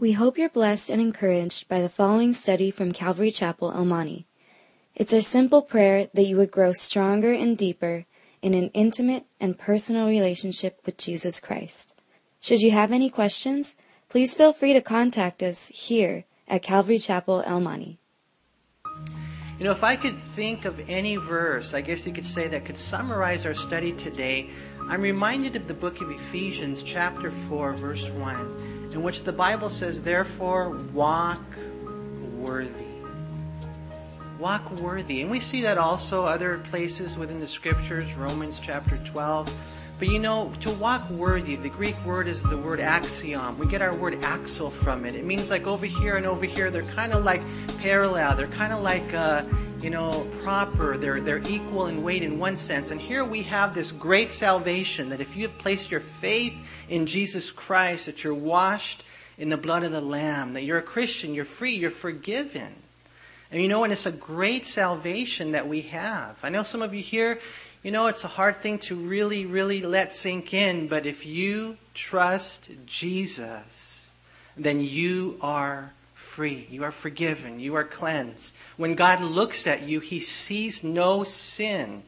We hope you're blessed and encouraged by the following study from Calvary Chapel, El Monte. It's our simple prayer that you would grow stronger and deeper in an intimate and personal relationship with Jesus Christ. Should you have any questions, please feel free to contact us here at Calvary Chapel, El Monte. You know, if I could think of any verse, I guess you could say that could summarize our study today, I'm reminded of the book of Ephesians, chapter 4, verse 1, in which the Bible says, Therefore, walk worthy. Walk worthy. And we see that also other places within the scriptures, Romans chapter 12. But you know, to walk worthy, the Greek word is the word axiom. We get our word axle from it. It means like over here and over here, they're kind of like parallel. They're kind of like, uh, you know, proper. They're, they're equal in weight in one sense. And here we have this great salvation that if you have placed your faith in Jesus Christ, that you're washed in the blood of the Lamb, that you're a Christian, you're free, you're forgiven. And you know, and it's a great salvation that we have. I know some of you here, you know, it's a hard thing to really, really let sink in, but if you trust Jesus, then you are free. You are forgiven. You are cleansed. When God looks at you, He sees no sin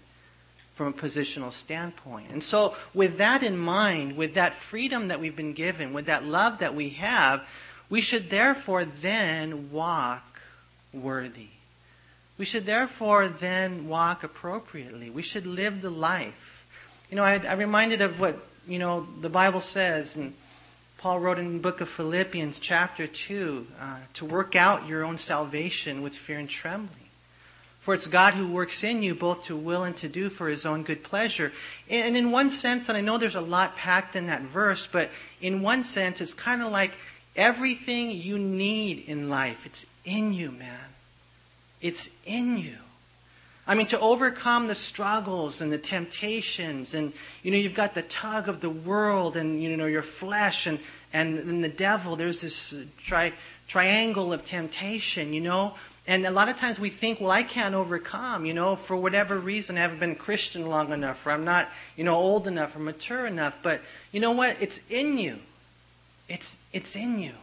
from a positional standpoint. And so, with that in mind, with that freedom that we've been given, with that love that we have, we should therefore then walk worthy. We should therefore then walk appropriately. We should live the life. You know, I, am reminded of what, you know, the Bible says, and Paul wrote in the book of Philippians, chapter 2, uh, to work out your own salvation with fear and trembling. For it's God who works in you both to will and to do for his own good pleasure. And in one sense, and I know there's a lot packed in that verse, but in one sense, it's kind of like everything you need in life. It's in you, man. It's in you. I mean, to overcome the struggles and the temptations, and you know, you've got the tug of the world, and you know, your flesh, and and, and the devil. There's this uh, tri- triangle of temptation, you know. And a lot of times we think, well, I can't overcome, you know, for whatever reason. I haven't been Christian long enough, or I'm not, you know, old enough or mature enough. But you know what? It's in you. It's it's in you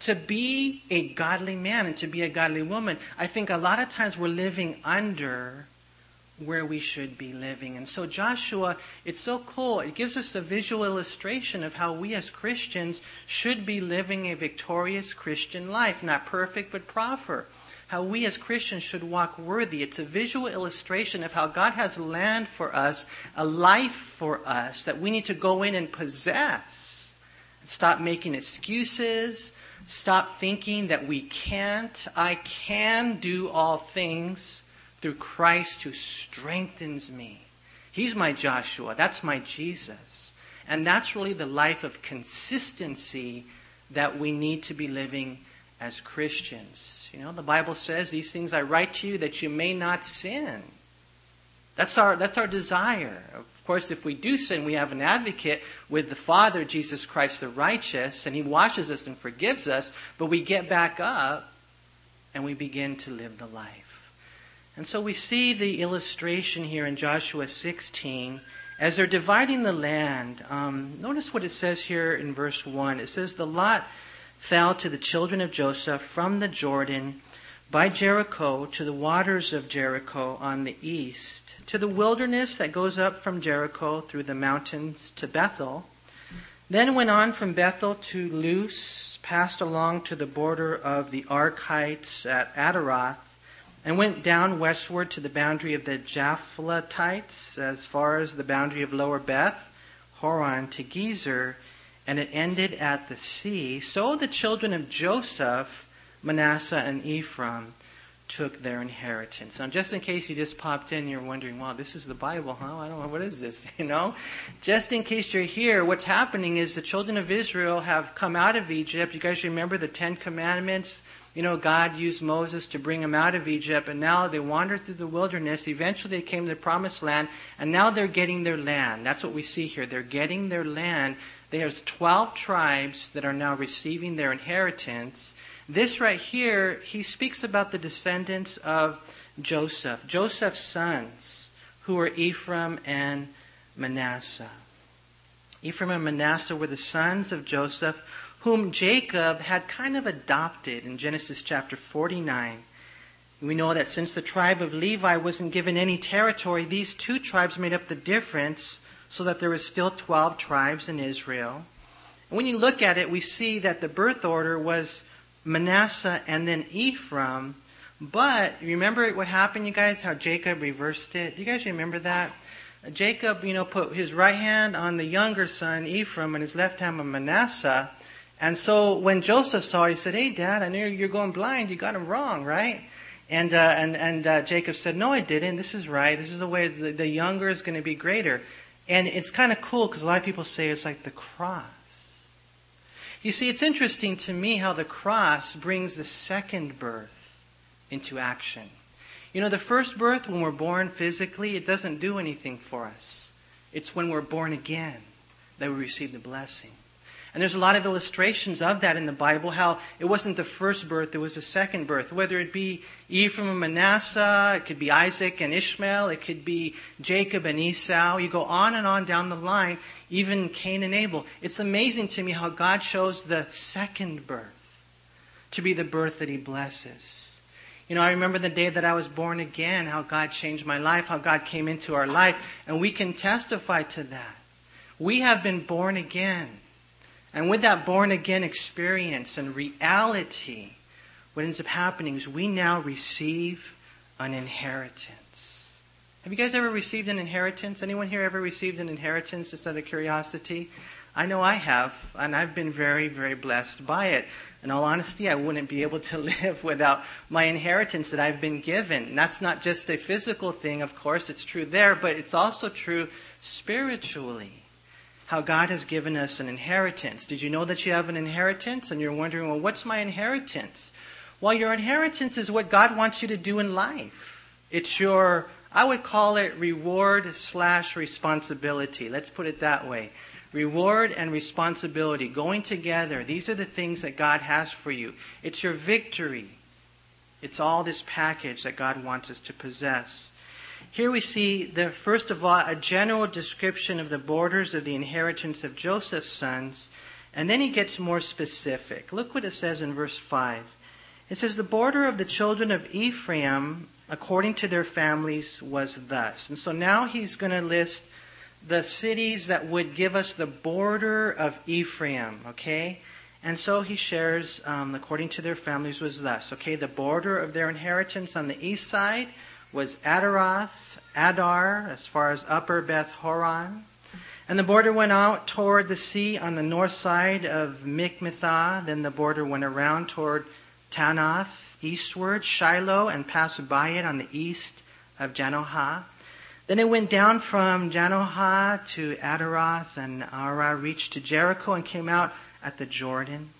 to be a godly man and to be a godly woman, I think a lot of times we're living under where we should be living. And so Joshua, it's so cool. It gives us a visual illustration of how we as Christians should be living a victorious Christian life, not perfect but proper. How we as Christians should walk worthy. It's a visual illustration of how God has land for us, a life for us that we need to go in and possess. Stop making excuses Stop thinking that we can't. I can do all things through Christ who strengthens me. He's my Joshua. That's my Jesus. And that's really the life of consistency that we need to be living as Christians. You know, the Bible says, These things I write to you that you may not sin. That's our, that's our desire. Of course, if we do sin, we have an advocate with the Father, Jesus Christ the righteous, and He washes us and forgives us, but we get back up and we begin to live the life. And so we see the illustration here in Joshua 16 as they're dividing the land. Um, notice what it says here in verse 1. It says, The lot fell to the children of Joseph from the Jordan by Jericho to the waters of Jericho on the east to the wilderness that goes up from Jericho through the mountains to Bethel, then went on from Bethel to Luz, passed along to the border of the Archites at Ataroth, and went down westward to the boundary of the Japhletites as far as the boundary of Lower Beth, Horon to Gezer, and it ended at the sea. So the children of Joseph, Manasseh and Ephraim, took their inheritance. Now, just in case you just popped in, you're wondering, wow, this is the Bible, huh? I don't know, what is this? You know? Just in case you're here, what's happening is the children of Israel have come out of Egypt. You guys remember the Ten Commandments? You know, God used Moses to bring them out of Egypt, and now they wandered through the wilderness. Eventually, they came to the promised land, and now they're getting their land. That's what we see here. They're getting their land. There's 12 tribes that are now receiving their inheritance. This right here, he speaks about the descendants of Joseph, Joseph's sons, who were Ephraim and Manasseh. Ephraim and Manasseh were the sons of Joseph whom Jacob had kind of adopted in Genesis chapter 49. We know that since the tribe of Levi wasn't given any territory, these two tribes made up the difference so that there was still 12 tribes in Israel. And when you look at it, we see that the birth order was Manasseh and then Ephraim. But remember what happened, you guys, how Jacob reversed it? Do you guys remember that? Jacob, you know, put his right hand on the younger son, Ephraim, and his left hand on Manasseh. And so when Joseph saw it, he said, Hey, Dad, I knew you're going blind. You got him wrong, right? And, uh, and, and uh, Jacob said, No, I didn't. This is right. This is the way the, the younger is going to be greater. And it's kind of cool because a lot of people say it's like the cross. You see, it's interesting to me how the cross brings the second birth into action. You know, the first birth, when we're born physically, it doesn't do anything for us. It's when we're born again that we receive the blessing. And there's a lot of illustrations of that in the Bible, how it wasn't the first birth, it was the second birth. Whether it be Ephraim and Manasseh, it could be Isaac and Ishmael, it could be Jacob and Esau. You go on and on down the line, even Cain and Abel. It's amazing to me how God shows the second birth to be the birth that He blesses. You know, I remember the day that I was born again, how God changed my life, how God came into our life, and we can testify to that. We have been born again. And with that born again experience and reality, what ends up happening is we now receive an inheritance. Have you guys ever received an inheritance? Anyone here ever received an inheritance just out of curiosity? I know I have, and I've been very, very blessed by it. In all honesty, I wouldn't be able to live without my inheritance that I've been given. And that's not just a physical thing, of course, it's true there, but it's also true spiritually how God has given us an inheritance. Did you know that you have an inheritance? And you're wondering, well, what's my inheritance? Well, your inheritance is what God wants you to do in life. It's your, I would call it reward slash responsibility. Let's put it that way. Reward and responsibility going together. These are the things that God has for you. It's your victory. It's all this package that God wants us to possess. Here we see the first of all a general description of the borders of the inheritance of Joseph's sons, and then he gets more specific. Look what it says in verse 5. It says, The border of the children of Ephraim, according to their families, was thus. And so now he's going to list the cities that would give us the border of Ephraim, okay? And so he shares, um, according to their families, was thus, okay? The border of their inheritance on the east side was Adaroth, Adar, as far as upper Beth Horon. And the border went out toward the sea on the north side of Michmethah. Then the border went around toward Taanath, eastward, Shiloh, and passed by it on the east of Janohah. Then it went down from Janohah to Adaroth, and Arah reached to Jericho and came out at the Jordan.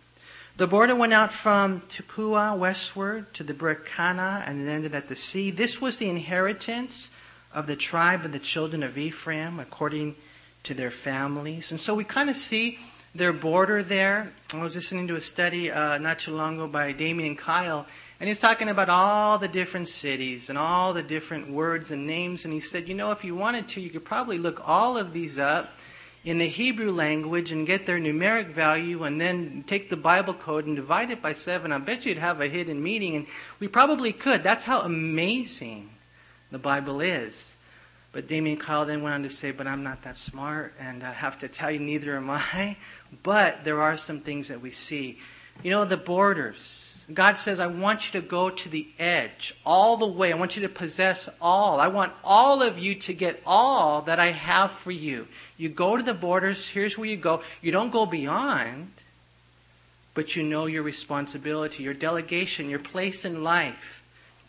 The border went out from Tappuah westward to the brook Kanah and it ended at the sea. This was the inheritance of the tribe of the children of Ephraim according to their families. And so we kind of see their border there. I was listening to a study uh, not too long ago by Damian Kyle, and he's talking about all the different cities and all the different words and names. And he said, you know, if you wanted to, you could probably look all of these up in the Hebrew language and get their numeric value and then take the Bible code and divide it by seven, I bet you'd have a hidden meaning. And we probably could. That's how amazing the Bible is. But Damian Kyle then went on to say, but I'm not that smart, and I have to tell you, neither am I. But there are some things that we see. You know, the borders. God says, I want you to go to the edge, all the way. I want you to possess all. I want all of you to get all that I have for you. You go to the borders, here's where you go. You don't go beyond, but you know your responsibility, your delegation, your place in life.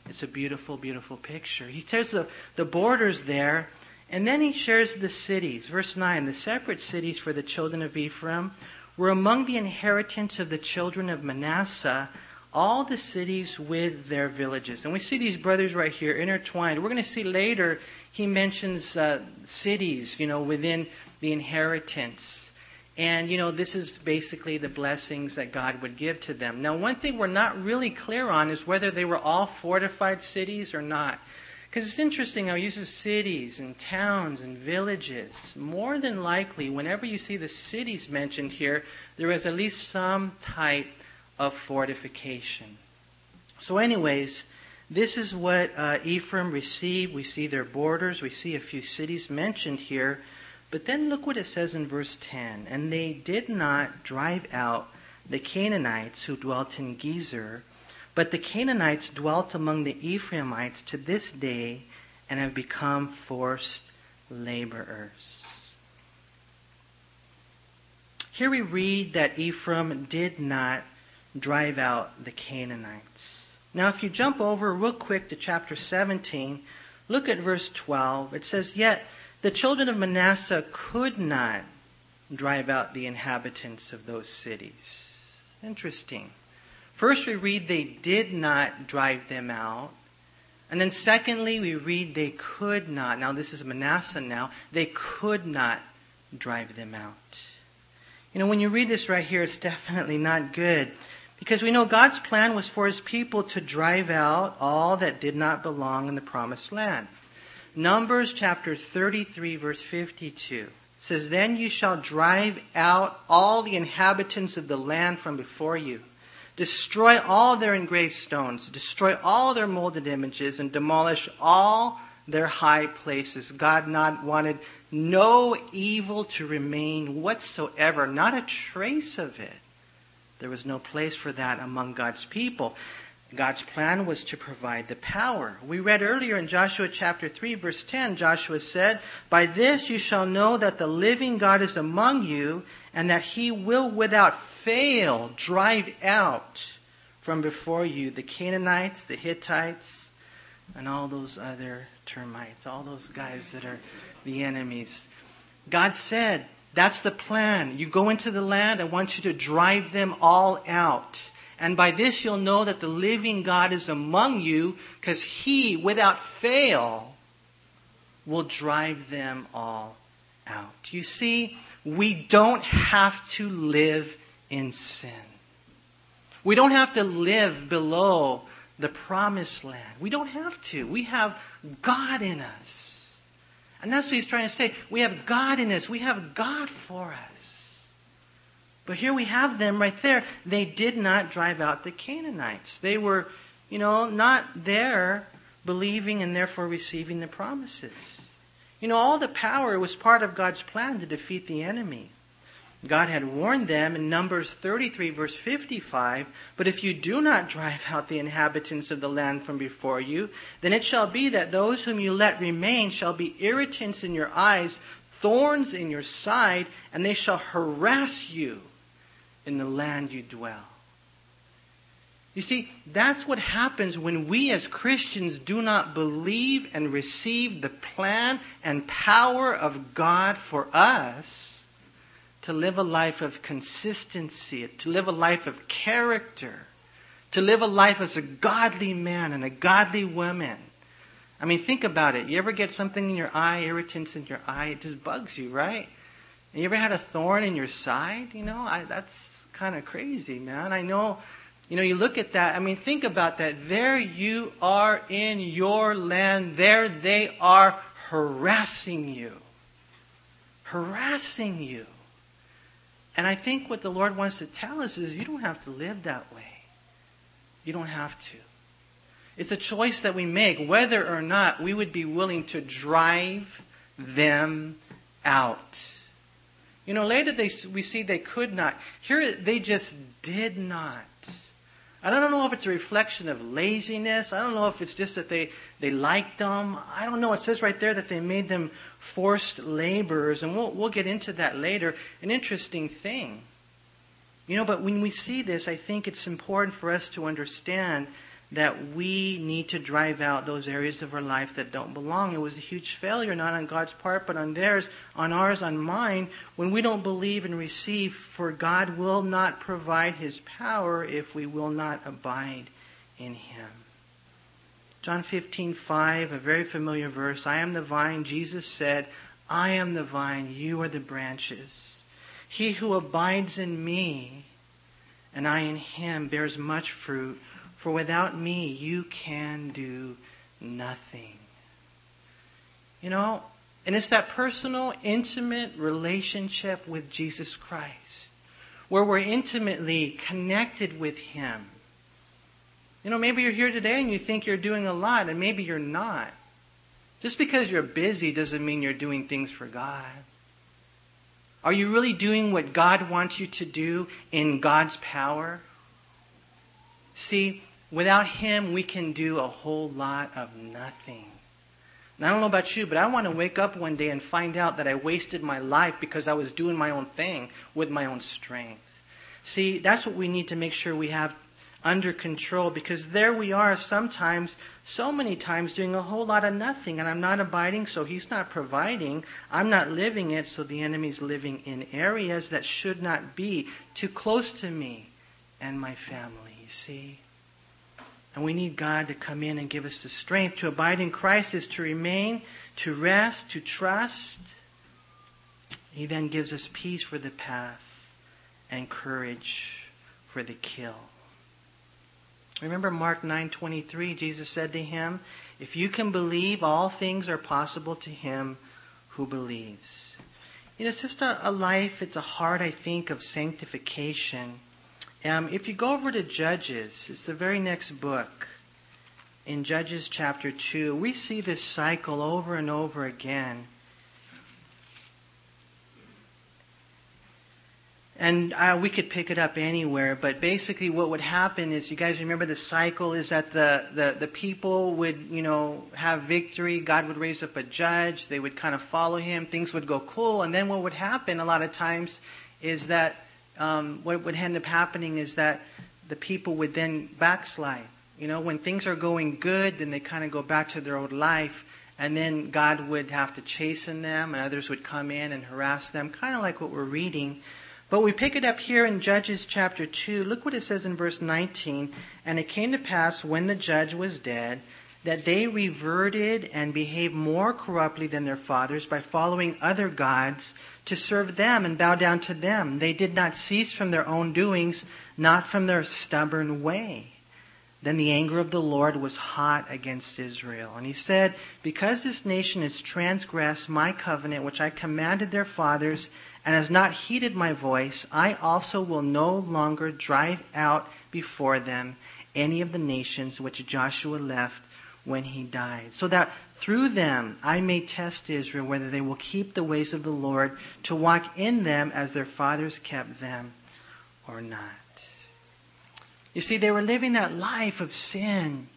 It's a beautiful, beautiful picture. He tells the, the borders there, and then he shares the cities. Verse 9 The separate cities for the children of Ephraim were among the inheritance of the children of Manasseh all the cities with their villages. And we see these brothers right here intertwined. We're going to see later he mentions uh, cities, you know, within the inheritance. And, you know, this is basically the blessings that God would give to them. Now, one thing we're not really clear on is whether they were all fortified cities or not. Because it's interesting how he uses cities and towns and villages. More than likely, whenever you see the cities mentioned here, there is at least some type of fortification. So, anyways, this is what uh, Ephraim received. We see their borders, we see a few cities mentioned here. But then look what it says in verse 10. And they did not drive out the Canaanites who dwelt in Gezer but the Canaanites dwelt among the Ephraimites to this day and have become forced laborers. Here we read that Ephraim did not drive out the Canaanites. Now, if you jump over real quick to chapter 17, look at verse 12. It says, Yet the children of Manasseh could not drive out the inhabitants of those cities. Interesting. First, we read they did not drive them out. And then, secondly, we read they could not. Now, this is Manasseh now. They could not drive them out. You know, when you read this right here, it's definitely not good. Because we know God's plan was for his people to drive out all that did not belong in the promised land. Numbers chapter 33, verse 52 says, Then you shall drive out all the inhabitants of the land from before you destroy all their engraved stones, destroy all their molded images, and demolish all their high places. God not wanted no evil to remain whatsoever, not a trace of it. There was no place for that among God's people. God's plan was to provide the power. We read earlier in Joshua chapter 3 verse 10, Joshua said, By this you shall know that the living God is among you, and that he will without fail drive out from before you the Canaanites, the Hittites, and all those other termites, all those guys that are the enemies. God said, that's the plan. You go into the land, I want you to drive them all out. And by this you'll know that the living God is among you, because he, without fail, will drive them all out. You see, we don't have to live in sin. We don't have to live below the promised land. We don't have to. We have God in us. And that's what he's trying to say. We have God in us. We have God for us. But here we have them right there. They did not drive out the Canaanites. They were, you know, not there believing and therefore receiving the promises. You know, all the power was part of God's plan to defeat the enemy. God had warned them in Numbers 33 verse 55, but if you do not drive out the inhabitants of the land from before you, then it shall be that those whom you let remain shall be irritants in your eyes, thorns in your side, and they shall harass you in the land you dwell. You see, that's what happens when we as Christians do not believe and receive the plan and power of God for us to live a life of consistency, to live a life of character, to live a life as a godly man and a godly woman. I mean, think about it. You ever get something in your eye, irritants in your eye, it just bugs you, right? And you ever had a thorn in your side? You know, I, that's kind of crazy, man. I know, you know, you look at that. I mean, think about that. There you are in your land. There they are harassing you. Harassing you. And I think what the Lord wants to tell us is you don't have to live that way. You don't have to. It's a choice that we make whether or not we would be willing to drive them out. You know, later they, we see they could not. Here they just did not. I don't know if it's a reflection of laziness. I don't know if it's just that they, they liked them. I don't know. It says right there that they made them forced laborers, and we'll, we'll get into that later. An interesting thing. You know, but when we see this, I think it's important for us to understand that we need to drive out those areas of our life that don't belong. It was a huge failure, not on God's part, but on theirs, on ours, on mine, when we don't believe and receive, for God will not provide His power if we will not abide in Him. John 15, 5, a very familiar verse. I am the vine. Jesus said, I am the vine. You are the branches. He who abides in me and I in him bears much fruit, for without me you can do nothing. You know, and it's that personal, intimate relationship with Jesus Christ where we're intimately connected with Him. You know, maybe you're here today and you think you're doing a lot, and maybe you're not. Just because you're busy doesn't mean you're doing things for God. Are you really doing what God wants you to do in God's power? See, without Him, we can do a whole lot of nothing. And I don't know about you, but I want to wake up one day and find out that I wasted my life because I was doing my own thing with my own strength. See, that's what we need to make sure we have under control because there we are sometimes, so many times, doing a whole lot of nothing. And I'm not abiding, so He's not providing. I'm not living it, so the enemy's living in areas that should not be too close to me and my family, you see. And we need God to come in and give us the strength. To abide in Christ is to remain, to rest, to trust. He then gives us peace for the path and courage for the kill. Remember Mark 9:23 Jesus said to him, "If you can believe, all things are possible to him who believes." You know, it's just a, a life, it's a heart, I think, of sanctification um, if you go over to Judges, it's the very next book. In Judges chapter 2, we see this cycle over and over again. And uh, we could pick it up anywhere, but basically what would happen is, you guys remember the cycle is that the, the, the people would, you know, have victory. God would raise up a judge. They would kind of follow him. Things would go cool. And then what would happen a lot of times is that um, what would end up happening is that the people would then backslide. You know, when things are going good, then they kind of go back to their old life, and then God would have to chasten them, and others would come in and harass them, kind of like what we're reading. But we pick it up here in Judges chapter 2. Look what it says in verse 19. And it came to pass when the judge was dead that they reverted and behaved more corruptly than their fathers by following other gods to serve them and bow down to them. They did not cease from their own doings, not from their stubborn way. Then the anger of the Lord was hot against Israel. And he said, Because this nation has transgressed my covenant, which I commanded their fathers, and has not heeded my voice, I also will no longer drive out before them any of the nations which Joshua left when he died. So that through them I may test Israel whether they will keep the ways of the Lord to walk in them as their fathers kept them or not. You see, they were living that life of sin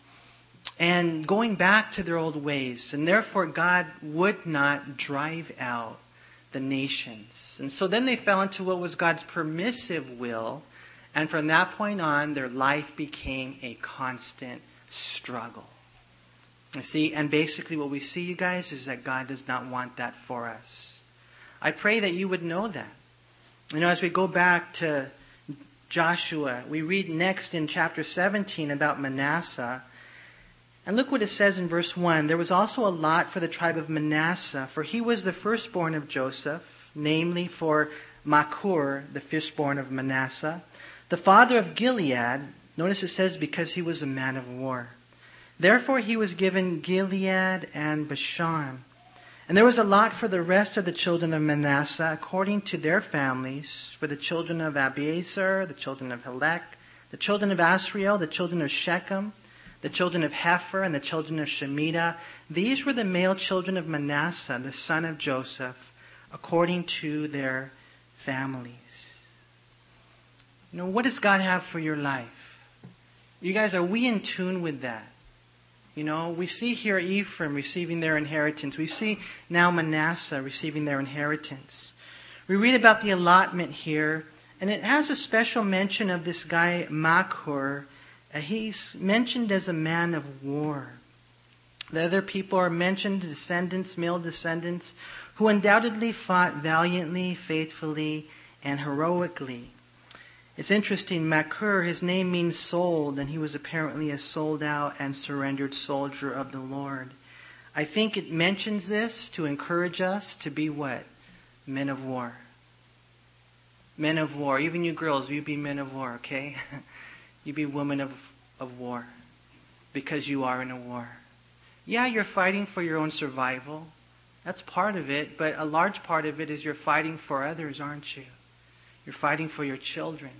and going back to their old ways, and therefore God would not drive out the nations. And so then they fell into what was God's permissive will, and from that point on, their life became a constant struggle. You see, and basically what we see, you guys, is that God does not want that for us. I pray that you would know that. You know, as we go back to Joshua, we read next in chapter 17 about Manasseh. And look what it says in verse 1. There was also a lot for the tribe of Manasseh, for he was the firstborn of Joseph, namely for Machir, the firstborn of Manasseh, the father of Gilead. Notice it says because he was a man of war. Therefore he was given Gilead and Bashan. And there was a lot for the rest of the children of Manasseh according to their families, for the children of Abiezer, the children of Helek, the children of Asriel, the children of Shechem, the children of Hepher, and the children of Shemida. These were the male children of Manasseh, the son of Joseph, according to their families. You know, what does God have for your life? You guys, are we in tune with that? You know, we see here Ephraim receiving their inheritance. We see now Manasseh receiving their inheritance. We read about the allotment here, and it has a special mention of this guy, Machir. He's mentioned as a man of war. The other people are mentioned, descendants, male descendants, who undoubtedly fought valiantly, faithfully, and heroically. It's interesting, Machir, his name means sold, and he was apparently a sold out and surrendered soldier of the Lord. I think it mentions this to encourage us to be what? Men of war. Men of war. Even you girls, you be men of war, okay? you be women of, of war. Because you are in a war. Yeah, you're fighting for your own survival. That's part of it, but a large part of it is you're fighting for others, aren't you? You're fighting for your children.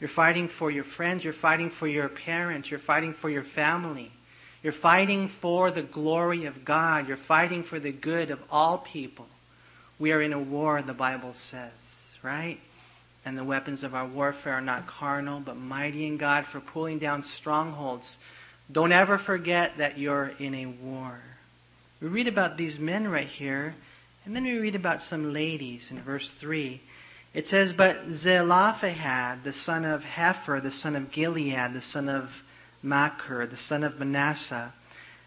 You're fighting for your friends. You're fighting for your parents. You're fighting for your family. You're fighting for the glory of God. You're fighting for the good of all people. We are in a war, the Bible says, right? And the weapons of our warfare are not carnal, but mighty in God for pulling down strongholds. Don't ever forget that you're in a war. We read about these men right here, and then we read about some ladies in verse 3. It says, But Zelophehad, the son of Hepher, the son of Gilead, the son of Machir, the son of Manasseh,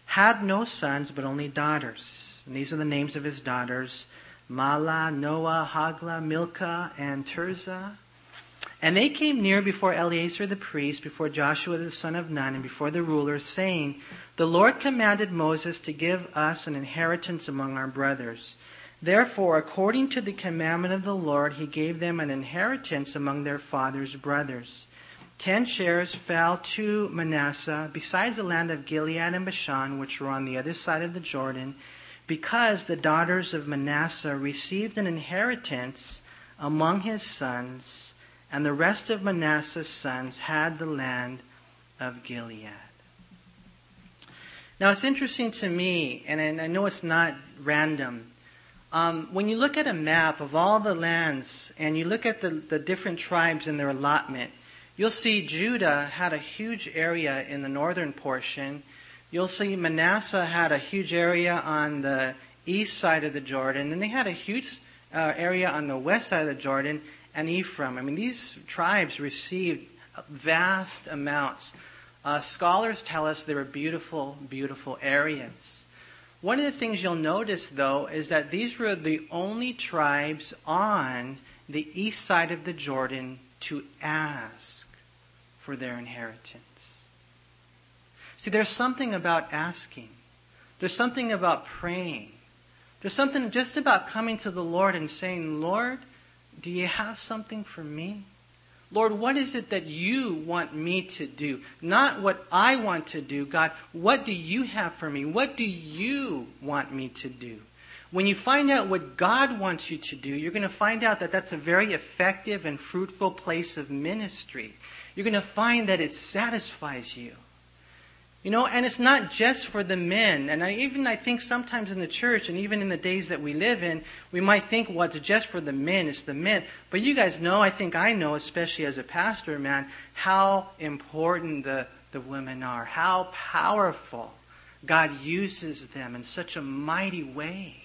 had no sons, but only daughters. And these are the names of his daughters Mahlah, Noah, Hagla, Milcah, and Tirzah. And they came near before Eleazar the priest, before Joshua the son of Nun, and before the rulers, saying, The Lord commanded Moses to give us an inheritance among our brothers. Therefore, according to the commandment of the Lord, he gave them an inheritance among their father's brothers. Ten shares fell to Manasseh, besides the land of Gilead and Bashan, which were on the other side of the Jordan, because the daughters of Manasseh received an inheritance among his sons and the rest of Manasseh's sons had the land of Gilead. Now it's interesting to me, and I know it's not random. Um, when you look at a map of all the lands and you look at the, the different tribes and their allotment, you'll see Judah had a huge area in the northern portion. You'll see Manasseh had a huge area on the east side of the Jordan. and they had a huge uh, area on the west side of the Jordan and Ephraim. I mean, these tribes received vast amounts. Uh, scholars tell us they were beautiful, beautiful areas. One of the things you'll notice, though, is that these were the only tribes on the east side of the Jordan to ask for their inheritance. See, there's something about asking. There's something about praying. There's something just about coming to the Lord and saying, Lord, do you have something for me? Lord, what is it that you want me to do? Not what I want to do. God, what do you have for me? What do you want me to do? When you find out what God wants you to do, you're going to find out that that's a very effective and fruitful place of ministry. You're going to find that it satisfies you. You know, and it's not just for the men. And I, even I think sometimes in the church and even in the days that we live in, we might think, well, just for the men, it's the men. But you guys know, I think I know, especially as a pastor, man, how important the, the women are, how powerful God uses them in such a mighty way.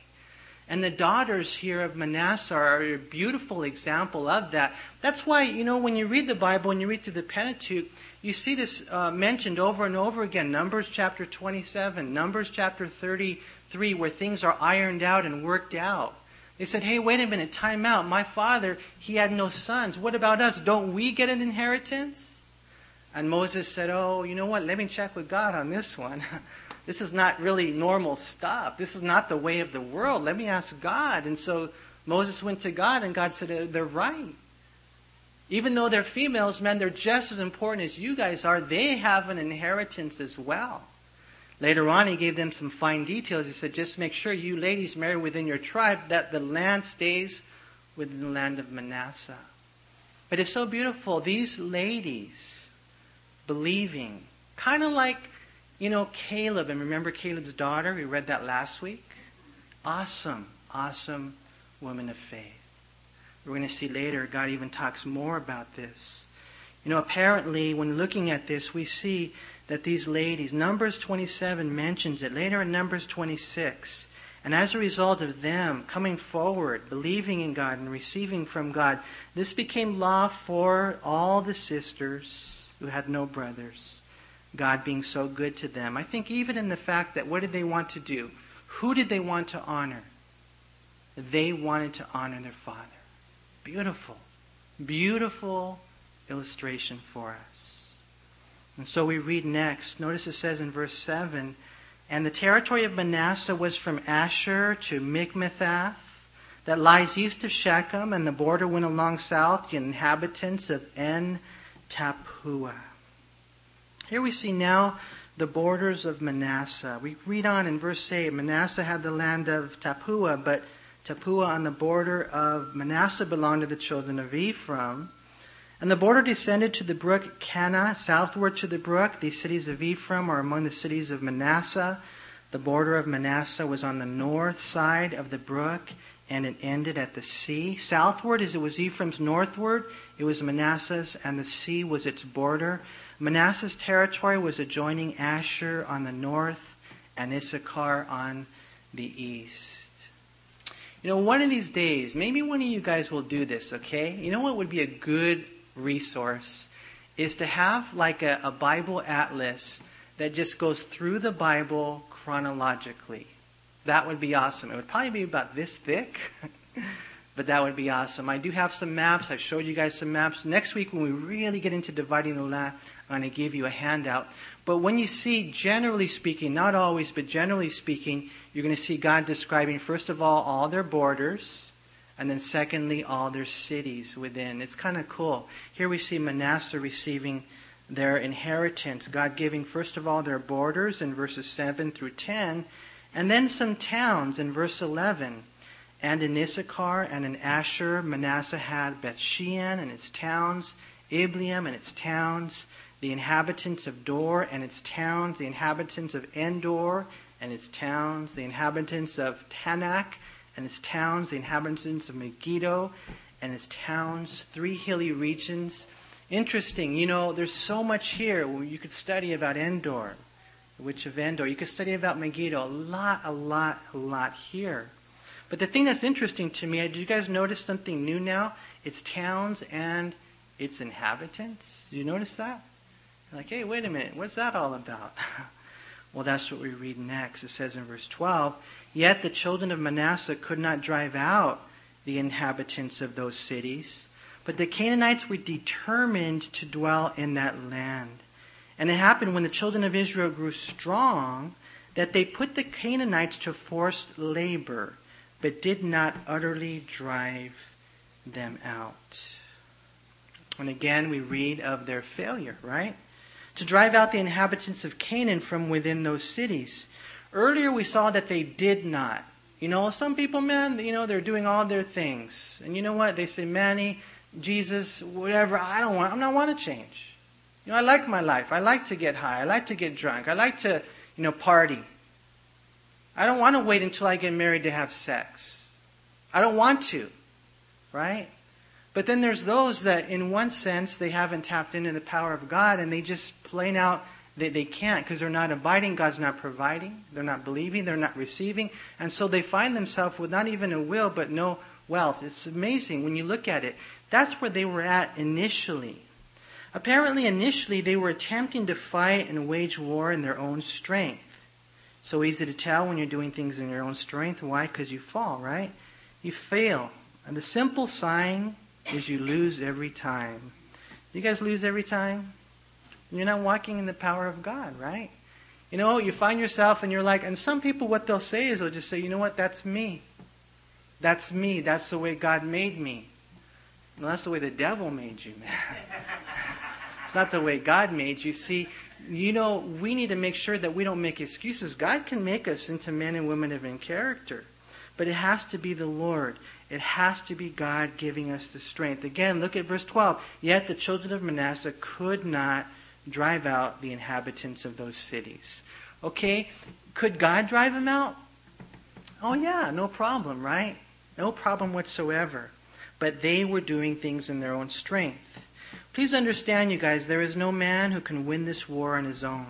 And the daughters here of Manasseh are a beautiful example of that. That's why, you know, when you read the Bible and you read through the Pentateuch, you see this uh, mentioned over and over again. Numbers chapter 27, Numbers chapter 33, where things are ironed out and worked out. They said, hey, wait a minute, time out. My father, he had no sons. What about us? Don't we get an inheritance? And Moses said, oh, you know what? Let me check with God on this one. this is not really normal stuff. This is not the way of the world. Let me ask God. And so Moses went to God, and God said, uh, they're right. Even though they're females, men, they're just as important as you guys are. They have an inheritance as well. Later on, he gave them some fine details. He said, just make sure you ladies marry within your tribe, that the land stays within the land of Manasseh. But it's so beautiful. These ladies believing, kind of like, you know, Caleb. And remember Caleb's daughter? We read that last week. Awesome, awesome woman of faith. We're going to see later, God even talks more about this. You know, apparently, when looking at this, we see that these ladies, Numbers 27 mentions it, later in Numbers 26, and as a result of them coming forward, believing in God and receiving from God, this became law for all the sisters who had no brothers. God being so good to them. I think even in the fact that what did they want to do? Who did they want to honor? They wanted to honor their father. Beautiful, beautiful illustration for us. And so we read next. Notice it says in verse 7 And the territory of Manasseh was from Asher to Michmethath, that lies east of Shechem, and the border went along south, the inhabitants of En Tappuah. Here we see now the borders of Manasseh. We read on in verse 8 Manasseh had the land of Tappuah, but Tappuah on the border of Manasseh belonged to the children of Ephraim. And the border descended to the brook Kanah, southward to the brook. These cities of Ephraim are among the cities of Manasseh. The border of Manasseh was on the north side of the brook, and it ended at the sea. Southward, as it was Ephraim's northward, it was Manasseh's, and the sea was its border. Manasseh's territory was adjoining Asher on the north and Issachar on the east. You know, one of these days, maybe one of you guys will do this, okay? You know what would be a good resource? Is to have like a, a Bible atlas that just goes through the Bible chronologically. That would be awesome. It would probably be about this thick. but that would be awesome. I do have some maps. I've showed you guys some maps. Next week, when we really get into dividing the land, I'm going to give you a handout. But when you see, generally speaking, not always, but generally speaking, you're going to see God describing, first of all, all their borders, and then secondly, all their cities within. It's kind of cool. Here we see Manasseh receiving their inheritance, God giving, first of all, their borders in verses 7 through 10, and then some towns in verse 11. And in Issachar and in Asher, Manasseh had Bethshean and its towns, Ibleam and its towns, the inhabitants of Dor and its towns, the inhabitants of Endor and its towns, the inhabitants of Taanach and its towns, the inhabitants of Megiddo and its towns, three hilly regions. Interesting, you know, there's so much here you could study about Endor, the witch of Endor. You could study about Megiddo, a lot, a lot, a lot here. But the thing that's interesting to me, did you guys notice something new now? It's towns and its inhabitants. Did you notice that? Like, hey, wait a minute, what's that all about? well, that's what we read next. It says in verse 12, Yet the children of Manasseh could not drive out the inhabitants of those cities, but the Canaanites were determined to dwell in that land. And it happened when the children of Israel grew strong that they put the Canaanites to forced labor, but did not utterly drive them out. And again, we read of their failure, right? To drive out the inhabitants of Canaan from within those cities. Earlier we saw that they did not. You know, some people, man, you know, they're doing all their things. And you know what? They say, Manny, Jesus, whatever, I don't want, I'm not want to change. You know, I like my life. I like to get high. I like to get drunk. I like to, you know, party. I don't want to wait until I get married to have sex. I don't want to. Right? But then there's those that, in one sense, they haven't tapped into the power of God and they just plain out, they, they can't because they're not abiding. God's not providing. They're not believing. They're not receiving. And so they find themselves with not even a will, but no wealth. It's amazing when you look at it. That's where they were at initially. Apparently, initially, they were attempting to fight and wage war in their own strength. So easy to tell when you're doing things in your own strength. Why? Because you fall, right? You fail. And the simple sign is you lose every time. You guys lose every time? You're not walking in the power of God, right? You know, you find yourself and you're like, and some people, what they'll say is they'll just say, you know what, that's me. That's me. That's the way God made me. No, that's the way the devil made you, man. it's not the way God made you. See, you know, we need to make sure that we don't make excuses. God can make us into men and women of in character. But it has to be the Lord. It has to be God giving us the strength. Again, look at verse 12. Yet the children of Manasseh could not drive out the inhabitants of those cities. Okay, could God drive them out? Oh, yeah, no problem, right? No problem whatsoever. But they were doing things in their own strength. Please understand, you guys, there is no man who can win this war on his own.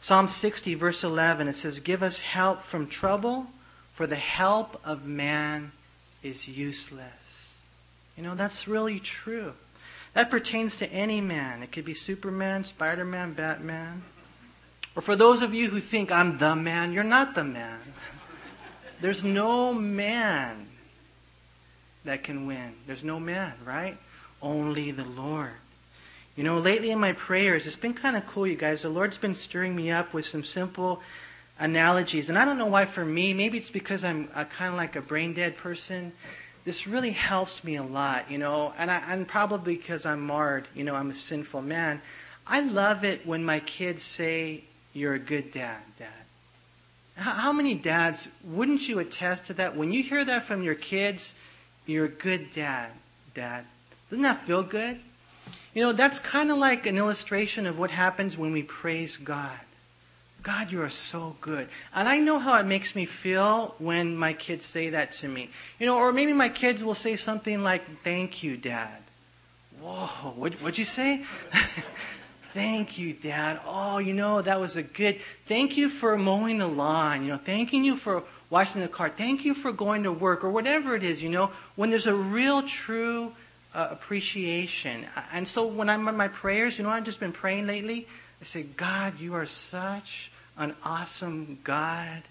Psalm 60, verse 11, it says, Give us help from trouble, for the help of man is useless. You know, that's really true. That pertains to any man. It could be Superman, Spider Man, Batman. Or for those of you who think I'm the man, you're not the man. There's no man that can win. There's no man, right? Only the Lord. You know, lately in my prayers, it's been kind of cool, you guys. The Lord's been stirring me up with some simple analogies. And I don't know why for me, maybe it's because I'm uh, kind of like a brain dead person. This really helps me a lot, you know, and, I, and probably because I'm marred, you know, I'm a sinful man. I love it when my kids say you're a good dad, dad. How many dads, wouldn't you attest to that? When you hear that from your kids, you're a good dad, dad. Doesn't that feel good? You know, that's kind of like an illustration of what happens when we praise God. God, you are so good. And I know how it makes me feel when my kids say that to me. You know, or maybe my kids will say something like, thank you, dad. Whoa, what, what'd you say? thank you, dad. Oh, you know, that was a good, thank you for mowing the lawn. You know, thanking you for washing the car. Thank you for going to work or whatever it is, you know, when there's a real, true uh, appreciation. And so when I'm in my prayers, you know, I've just been praying lately. I say, God, you are such an awesome God.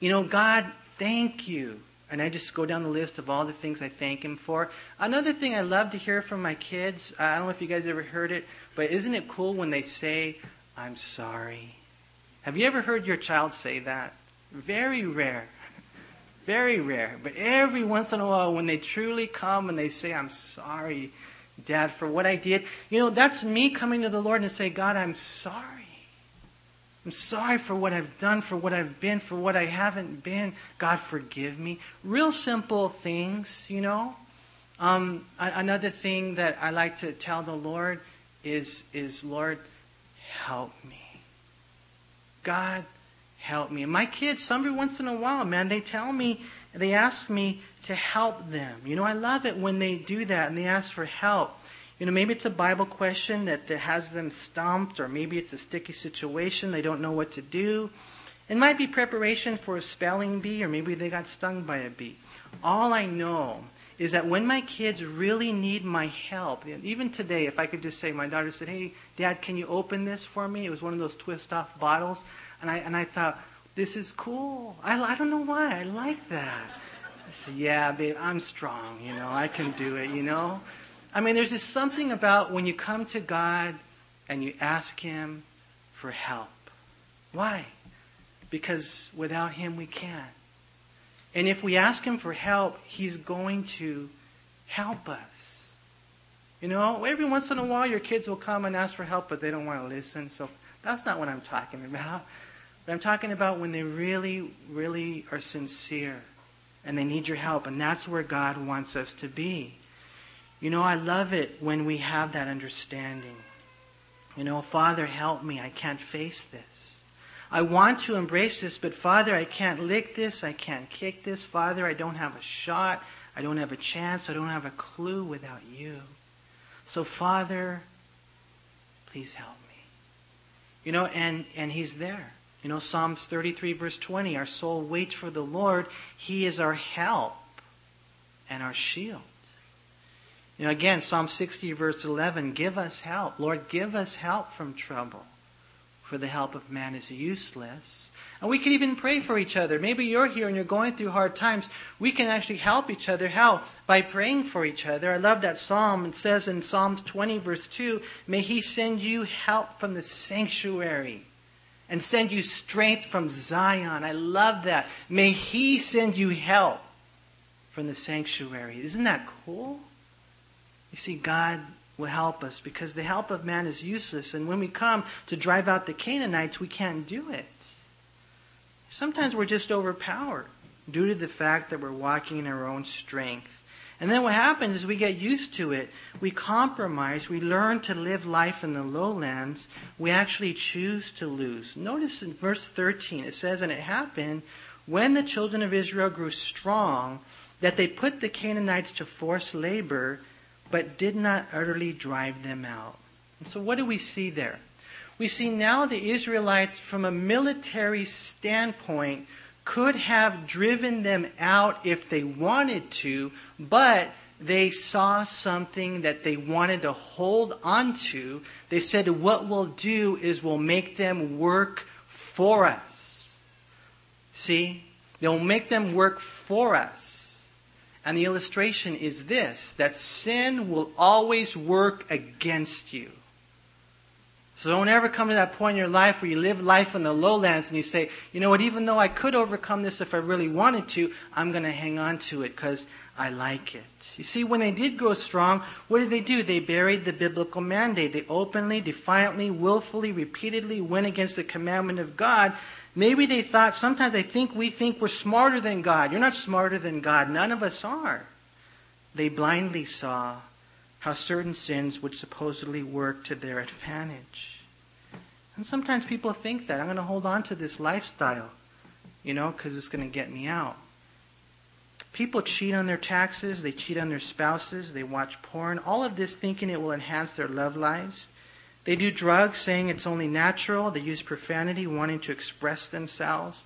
You know, God, thank you. And I just go down the list of all the things I thank Him for. Another thing I love to hear from my kids, I don't know if you guys ever heard it, but isn't it cool when they say, I'm sorry? Have you ever heard your child say that? Very rare. Very rare. But every once in a while, when they truly come and they say, I'm sorry, Dad, for what I did, you know, that's me coming to the Lord and say, God, I'm sorry. I'm sorry for what I've done, for what I've been, for what I haven't been. God, forgive me. Real simple things, you know. Um, another thing that I like to tell the Lord is, is Lord, help me. God, help me. And my kids, every once in a while, man, they tell me, they ask me to help them. You know, I love it when they do that and they ask for help. You know, maybe it's a Bible question that, has them stumped, or maybe it's a sticky situation, they don't know what to do. It might be preparation for a spelling bee, or maybe they got stung by a bee. All I know is that when my kids really need my help, even today, if I could just say, my daughter said, Hey, Dad, can you open this for me? It was one of those twist off bottles. And I, and I thought, this is cool. I, I don't know why. I like that. I said, Yeah, babe, I'm strong. You know, I can do it, you know? I mean, there's just something about when you come to God and you ask Him for help. Why? Because without Him we can't. And if we ask Him for help, He's going to help us. You know, every once in a while your kids will come and ask for help, but they don't want to listen. So that's not what I'm talking about. But I'm talking about when they really, really are sincere and they need your help. And that's where God wants us to be. You know, I love it when we have that understanding. You know, Father, help me. I can't face this. I want to embrace this, but Father, I can't lick this. I can't kick this. Father, I don't have a shot. I don't have a chance. I don't have a clue without you. So, Father, please help me. You know, and, and He's there. You know, Psalms 33, verse 20 our soul waits for the Lord. He is our help and our shield. You know, again, Psalm 60, verse 11, give us help. Lord, give us help from trouble, for the help of man is useless. And we can even pray for each other. Maybe you're here and you're going through hard times. We can actually help each other. How? By praying for each other. I love that psalm. It says in Psalms 20, verse 2, May he send you help from the sanctuary and send you strength from Zion. I love that. May he send you help from the sanctuary. Isn't that cool? You see, God will help us because the help of man is useless. And when we come to drive out the Canaanites, we can't do it. Sometimes we're just overpowered due to the fact that we're walking in our own strength. And then what happens is we get used to it. We compromise. We learn to live life in the lowlands. We actually choose to lose. Notice in verse 13 it says, And it happened when the children of Israel grew strong that they put the Canaanites to forced labor but did not utterly drive them out. And so what do we see there? We see now the Israelites, from a military standpoint, could have driven them out if they wanted to, but they saw something that they wanted to hold onto. They said, What we'll do is we'll make them work for us. See? They'll make them work for us. And the illustration is this that sin will always work against you. So don't ever come to that point in your life where you live life in the lowlands and you say, you know what, even though I could overcome this if I really wanted to, I'm going to hang on to it because I like it. You see, when they did grow strong, what did they do? They buried the biblical mandate. They openly, defiantly, willfully, repeatedly went against the commandment of God. Maybe they thought, sometimes they think we think we're smarter than God. You're not smarter than God. None of us are. They blindly saw how certain sins would supposedly work to their advantage. And sometimes people think that I'm going to hold on to this lifestyle, you know, because it's going to get me out. People cheat on their taxes, they cheat on their spouses, they watch porn, all of this thinking it will enhance their love lives. They do drugs saying it's only natural, they use profanity wanting to express themselves,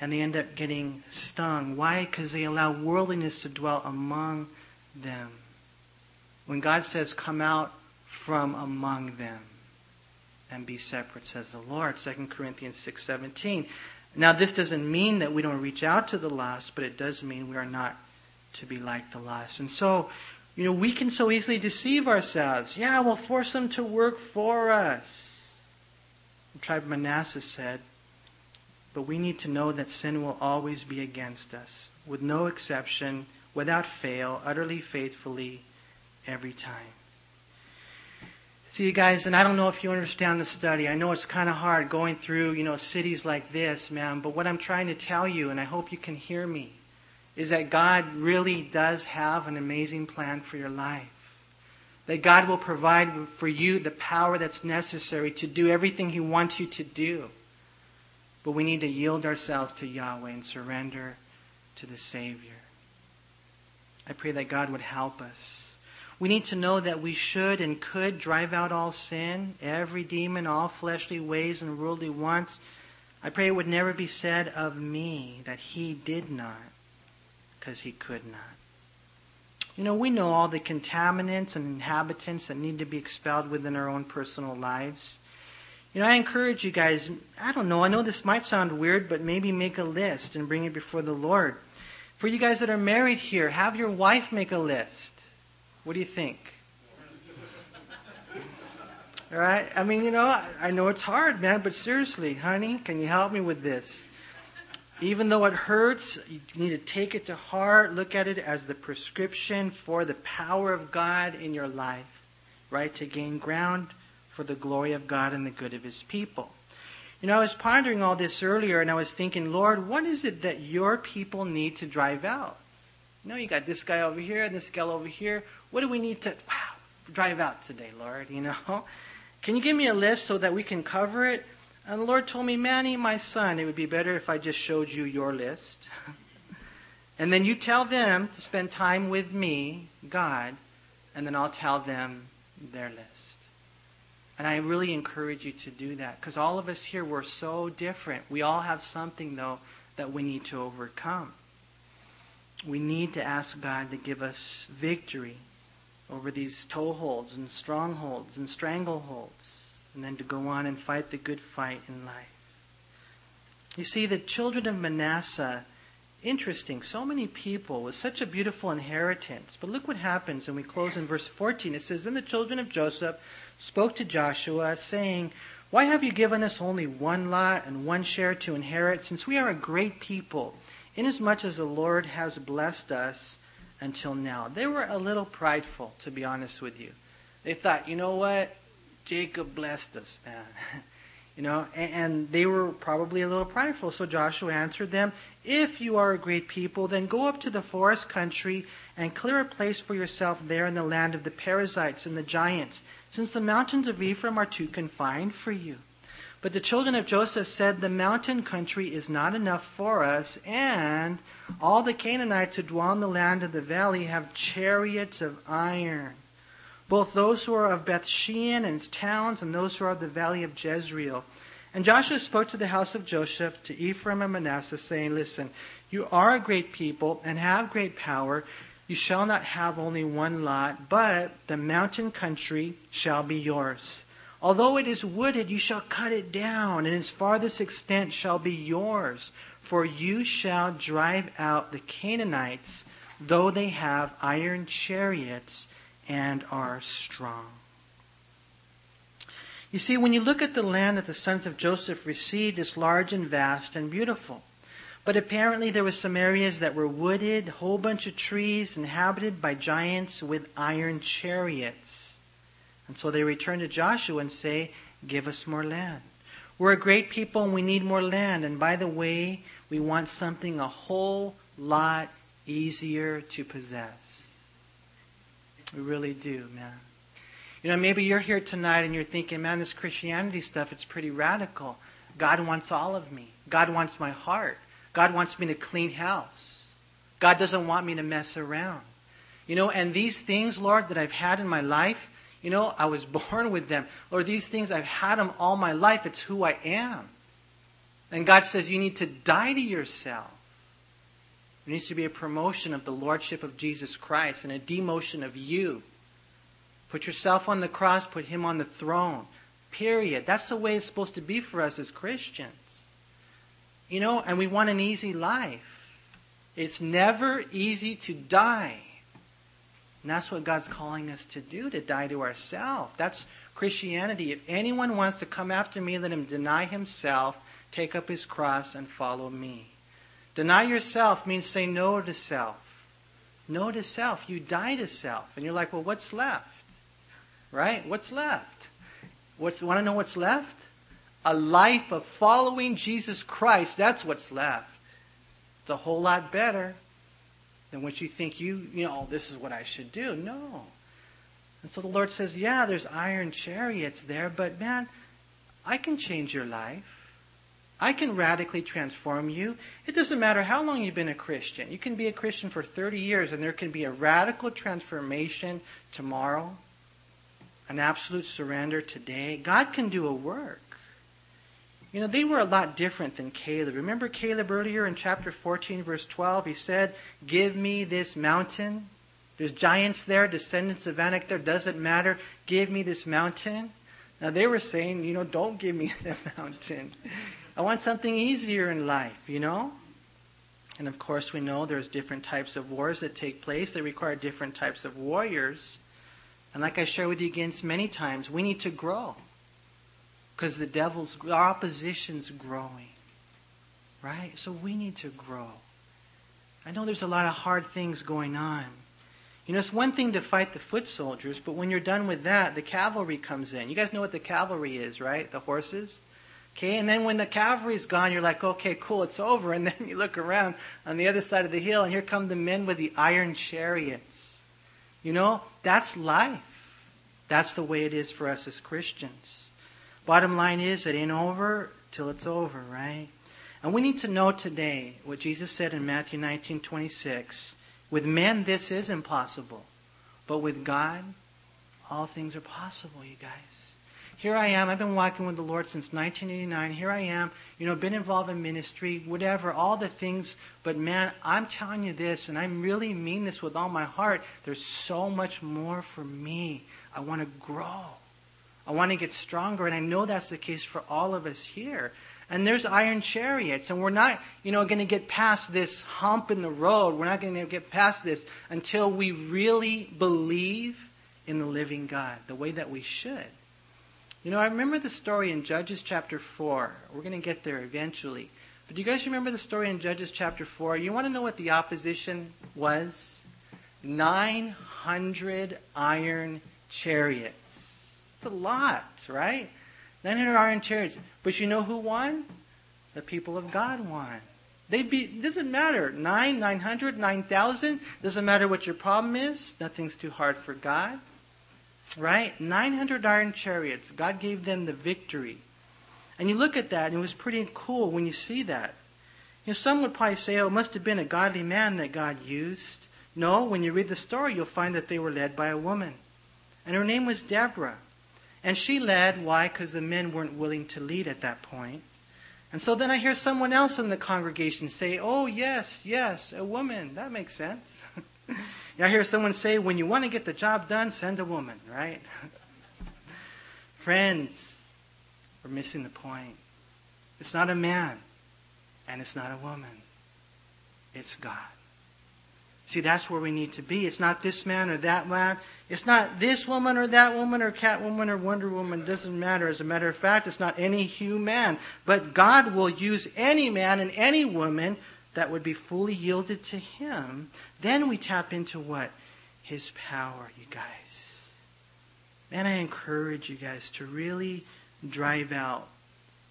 and they end up getting stung. Why? Because they allow worldliness to dwell among them. When God says, Come out from among them and be separate, says the Lord, 2 Corinthians 6 17. Now, this doesn't mean that we don't reach out to the lost, but it does mean we are not to be like the lost. And so, you know, we can so easily deceive ourselves. Yeah, we'll force them to work for us. The tribe of Manasseh said, but we need to know that sin will always be against us, with no exception, without fail, utterly faithfully, every time. See, you guys, and I don't know if you understand the study. I know it's kind of hard going through, you know, cities like this, man. But what I'm trying to tell you, and I hope you can hear me, is that God really does have an amazing plan for your life. That God will provide for you the power that's necessary to do everything He wants you to do. But we need to yield ourselves to Yahweh and surrender to the Savior. I pray that God would help us. We need to know that we should and could drive out all sin, every demon, all fleshly ways and worldly wants. I pray it would never be said of me that he did not, because he could not. You know, we know all the contaminants and inhabitants that need to be expelled within our own personal lives. You know, I encourage you guys, I don't know, I know this might sound weird, but maybe make a list and bring it before the Lord. For you guys that are married here, have your wife make a list. What do you think? All right? I mean, you know, I know it's hard, man, but seriously, honey, can you help me with this? Even though it hurts, you need to take it to heart, look at it as the prescription for the power of God in your life, right? To gain ground for the glory of God and the good of His people. You know, I was pondering all this earlier and I was thinking, Lord, what is it that your people need to drive out? You know, you got this guy over here and this gal over here. What do we need to wow, drive out today, Lord? You know? Can you give me a list so that we can cover it? And the Lord told me, Manny, my son, it would be better if I just showed you your list. and then you tell them to spend time with me, God, and then I'll tell them their list. And I really encourage you to do that because all of us here, we're so different. We all have something, though, that we need to overcome. We need to ask God to give us victory over these toeholds and strongholds and strangleholds, and then to go on and fight the good fight in life. You see, the children of Manasseh, interesting, so many people with such a beautiful inheritance. But look what happens, and we close in verse 14. It says, Then the children of Joseph spoke to Joshua, saying, Why have you given us only one lot and one share to inherit, since we are a great people, inasmuch as the Lord has blessed us until now. They were a little prideful, to be honest with you. They thought, you know what? Jacob blessed us, man. you know, and, and they were probably a little prideful. So Joshua answered them, If you are a great people, then go up to the forest country and clear a place for yourself there in the land of the Perizzites and the giants, since the mountains of Ephraim are too confined for you. But the children of Joseph said, The mountain country is not enough for us, and all the Canaanites who dwell in the land of the valley have chariots of iron. Both those who are of Beth Shean and its towns, and those who are of the valley of Jezreel. And Joshua spoke to the house of Joseph, to Ephraim and Manasseh, saying, Listen, you are a great people and have great power. You shall not have only one lot, but the mountain country shall be yours. Although it is wooded, you shall cut it down, and its farthest extent shall be yours. For you shall drive out the Canaanites, though they have iron chariots and are strong. You see, when you look at the land that the sons of Joseph received, it's large and vast and beautiful. But apparently there were some areas that were wooded, whole bunch of trees inhabited by giants with iron chariots. And so they return to Joshua and say, give us more land. We're a great people and we need more land. And by the way, we want something a whole lot easier to possess. We really do, man. You know, maybe you're here tonight and you're thinking, man, this Christianity stuff, it's pretty radical. God wants all of me. God wants my heart. God wants me to clean house. God doesn't want me to mess around. You know, and these things, Lord, that I've had in my life, you know, I was born with them. Lord, these things, I've had them all my life. It's who I am. And God says you need to die to yourself. There needs to be a promotion of the Lordship of Jesus Christ and a demotion of you. Put yourself on the cross, put him on the throne. Period. That's the way it's supposed to be for us as Christians. You know, and we want an easy life. It's never easy to die. And that's what God's calling us to do, to die to ourselves. That's Christianity. If anyone wants to come after me, let him deny himself, take up his cross, and follow me. Deny yourself means say no to self. No to self. You die to self. And you're like, well, what's left? Right? What's left? What's, want to know what's left? A life of following Jesus Christ. That's what's left. It's a whole lot better than what you think you, you know, this is what I should do. No. And so the Lord says, yeah, there's iron chariots there, but man, I can change your life. I can radically transform you. It doesn't matter how long you've been a Christian. You can be a Christian for 30 years and there can be a radical transformation tomorrow an absolute surrender today, God can do a work. You know, they were a lot different than Caleb. Remember Caleb earlier in chapter 14, verse 12? He said, Give me this mountain. There's giants there, descendants of Anak there, doesn't matter. Give me this mountain. Now they were saying, you know, don't give me that mountain. I want something easier in life, you know? And of course, we know there's different types of wars that take place. They require different types of warriors. And like I shared with you against many times, we need to grow. Because the devil's, opposition's growing. Right? So we need to grow. I know there's a lot of hard things going on. You know, it's one thing to fight the foot soldiers, but when you're done with that, the cavalry comes in. You guys know what the cavalry is, right? The horses? Okay, and then when the cavalry's gone, you're like, okay, cool, it's over. And then you look around on the other side of the hill, and here come the men with the iron chariots. You know, that's life. That's the way it is for us as Christians. Bottom line is, it ain't over till it's over, right? And we need to know today what Jesus said in Matthew 19, 26. With men, this is impossible. But with God, all things are possible, you guys here I am. I've been walking with the Lord since 1989. Here I am, you know, been involved in ministry, whatever, all the things. But man, I'm telling you this, and I really mean this with all my heart. There's so much more for me. I want to grow. I want to get stronger, and I know that's the case for all of us here. And there's iron chariots, and we're not, you know, going to get past this hump in the road. We're not going to get past this until we really believe in the living God, the way that we should. You know, I remember the story in Judges chapter 4. We're going to get there eventually. But do you guys remember the story in Judges chapter 4? You want to know what the opposition was? 900 iron chariots. It's a lot, right? 900 iron chariots. But you know who won? The people of God won. They be, doesn't matter. 9, 900, 9,000. Doesn't matter what your problem is. Nothing's too hard for God. Right? 900 iron chariots. God gave them the victory. And you look at that, and it was pretty cool when you see that. You know, some would probably say, oh, it must have been a godly man that God used. No, when you read the story, you'll find that they were led by a woman. And her name was Deborah. And she led, why? Because the men weren't willing to lead at that point. And so then I hear someone else in the congregation say, oh, yes, yes, a woman. That makes sense. I hear someone say, when you want to get the job done, send a woman, right? Friends, we're missing the point. It's not a man, and it's not a woman. It's God. See, that's where we need to be. It's not this man or that man. It's not this woman or that woman or Catwoman or Wonder Woman. It doesn't matter. As a matter of fact, it's not any human. But God will use any man and any woman that would be fully yielded to Him, then we tap into what? His power, you guys. And I encourage you guys to really drive out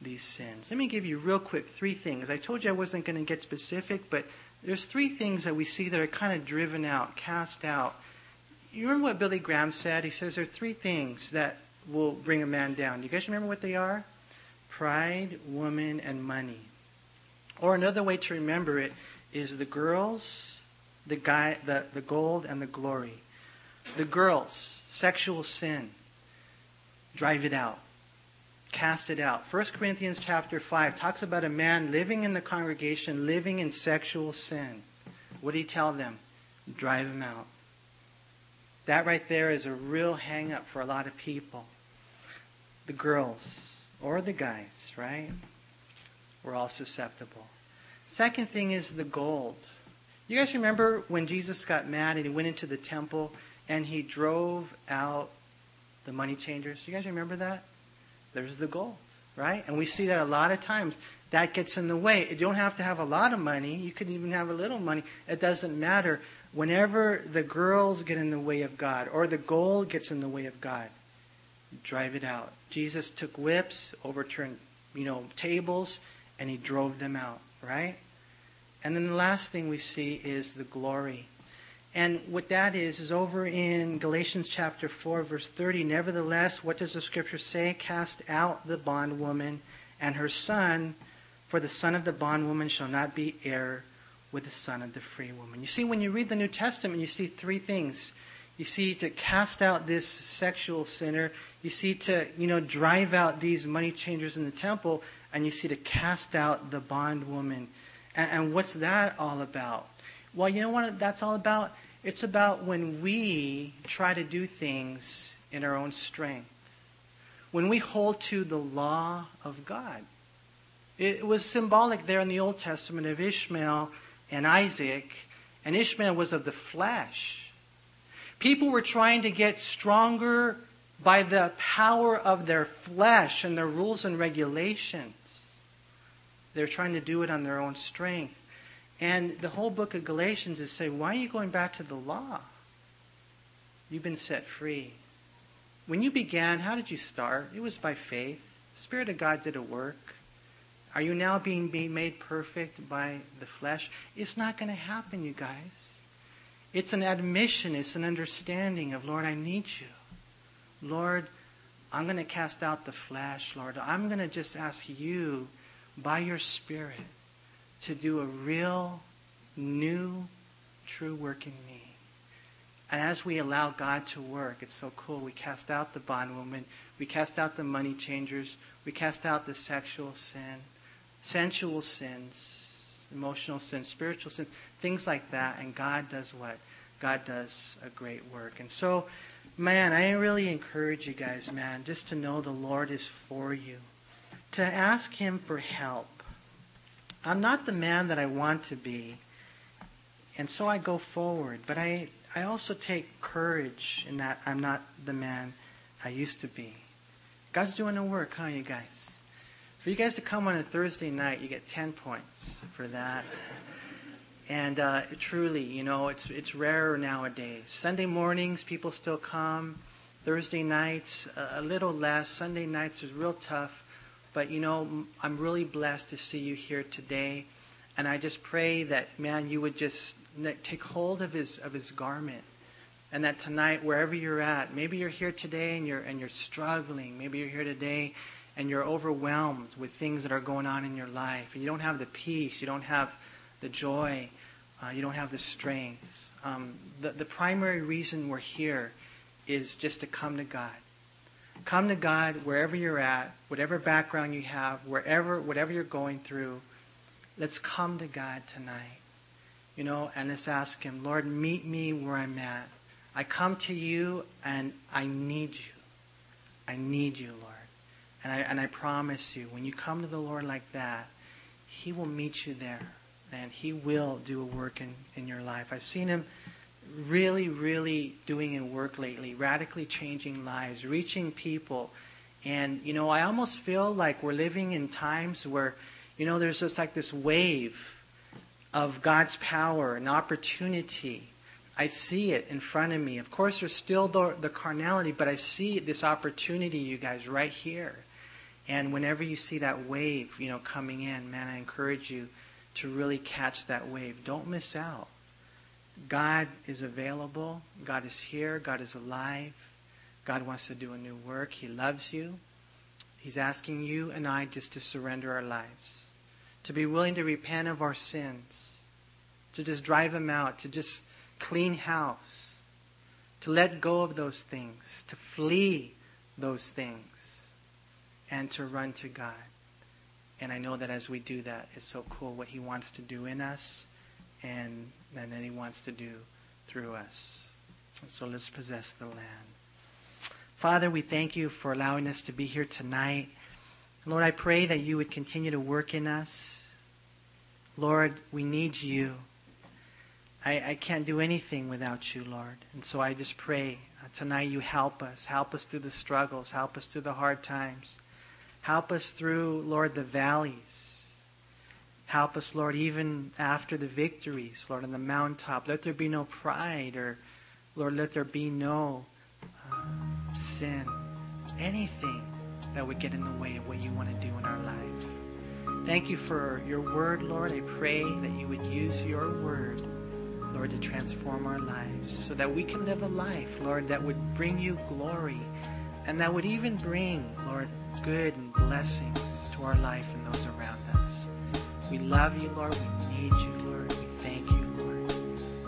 these sins. Let me give you real quick three things. I told you I wasn't going to get specific, but there's three things that we see that are kind of driven out, cast out. You remember what Billy Graham said? He says there are three things that will bring a man down. Do you guys remember what they are? Pride, woman, and money. Or another way to remember it is the girls, the guy, the, the gold, and the glory. The girls, sexual sin. Drive it out. Cast it out. 1 Corinthians chapter 5 talks about a man living in the congregation, living in sexual sin. What did he tell them? Drive him out. That right there is a real hang up for a lot of people. The girls or the guys, right? We're all susceptible. Second thing is the gold. You guys remember when Jesus got mad and he went into the temple and he drove out the money changers? You guys remember that? There's the gold, right? And we see that a lot of times. That gets in the way. You don't have to have a lot of money. You could even have a little money. It doesn't matter. Whenever the girls get in the way of God or the gold gets in the way of God, drive it out. Jesus took whips, overturned, you know, tables, and he drove them out, right? And then the last thing we see is the glory. And what that is, is over in Galatians chapter 4, verse 30. Nevertheless, what does the scripture say? Cast out the bondwoman and her son, for the son of the bondwoman shall not be heir with the son of the free woman. You see, when you read the New Testament, you see three things. You see to cast out this sexual sinner. You see to, you know, drive out these money changers in the temple and you see to cast out the bondwoman. And, and what's that all about? Well, you know what that's all about? It's about when we try to do things in our own strength. When we hold to the law of God. It was symbolic there in the Old Testament of Ishmael and Isaac, and Ishmael was of the flesh. People were trying to get stronger by the power of their flesh and their rules and regulations. They're trying to do it on their own strength. And the whole book of Galatians is saying, why are you going back to the law? You've been set free. When you began, how did you start? It was by faith. The Spirit of God did a work. Are you now being, being made perfect by the flesh? It's not going to happen, you guys. It's an admission, it's an understanding of, Lord, I need you. Lord, I'm going to cast out the flesh, Lord. I'm going to just ask you by your Spirit to do a real, new, true work in me. And as we allow God to work, it's so cool. We cast out the bondwoman. We cast out the money changers. We cast out the sexual sin, sensual sins, emotional sins, spiritual sins, things like that. And God does what? God does a great work. And so, man, I really encourage you guys, man, just to know the Lord is for you to ask Him for help. I'm not the man that I want to be, and so I go forward. But I, I also take courage in that I'm not the man I used to be. God's doing the work, huh, you guys? For you guys to come on a Thursday night, you get 10 points for that. And uh, truly, you know, it's it's rarer nowadays. Sunday mornings, people still come. Thursday nights, a little less. Sunday nights is real tough. But you know, I'm really blessed to see you here today. And I just pray that, man, you would just take hold of his, of his garment. And that tonight, wherever you're at, maybe you're here today and you're, and you're struggling. Maybe you're here today and you're overwhelmed with things that are going on in your life. And you don't have the peace. You don't have the joy. Uh, you don't have the strength. Um, the, the primary reason we're here is just to come to God. Come to God wherever you're at, whatever background you have, wherever, whatever you're going through. Let's come to God tonight. You know, and let's ask Him, Lord, meet me where I'm at. I come to you and I need you. I need you, Lord. And I, and I promise you, when you come to the Lord like that, He will meet you there. And He will do a work in, in your life. I've seen Him really, really doing a work lately, radically changing lives, reaching people. And, you know, I almost feel like we're living in times where, you know, there's just like this wave of God's power and opportunity. I see it in front of me. Of course, there's still the, the carnality, but I see this opportunity, you guys, right here. And whenever you see that wave, you know, coming in, man, I encourage you to really catch that wave. Don't miss out. God is available. God is here. God is alive. God wants to do a new work. He loves you. He's asking you and I just to surrender our lives, to be willing to repent of our sins, to just drive them out, to just clean house, to let go of those things, to flee those things, and to run to God. And I know that as we do that, it's so cool what He wants to do in us and, and that He wants to do through us. So let's possess the land. Father, we thank you for allowing us to be here tonight. Lord, I pray that you would continue to work in us. Lord, we need you. I, I can't do anything without you, Lord. And so I just pray uh, tonight you help us. Help us through the struggles. Help us through the hard times. Help us through, Lord, the valleys. Help us, Lord, even after the victories, Lord, on the mountaintop. Let there be no pride or, Lord, let there be no uh, sin, anything that would get in the way of what you want to do in our life. Thank you for your word, Lord. I pray that you would use your word, Lord, to transform our lives so that we can live a life, Lord, that would bring you glory and that would even bring, Lord, good and blessings to our life and those around us. We love you, Lord. We need you, Lord. We thank you, Lord.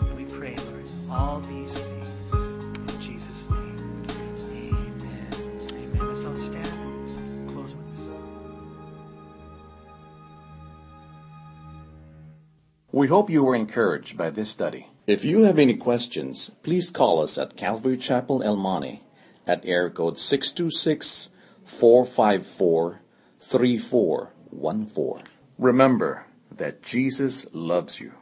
And we pray, Lord, all these things in Jesus' name. Amen. Amen. Let's all stand and close with us. We hope you were encouraged by this study. If you have any questions, please call us at Calvary Chapel El Monte at air code 626 454 3414. Remember that Jesus loves you.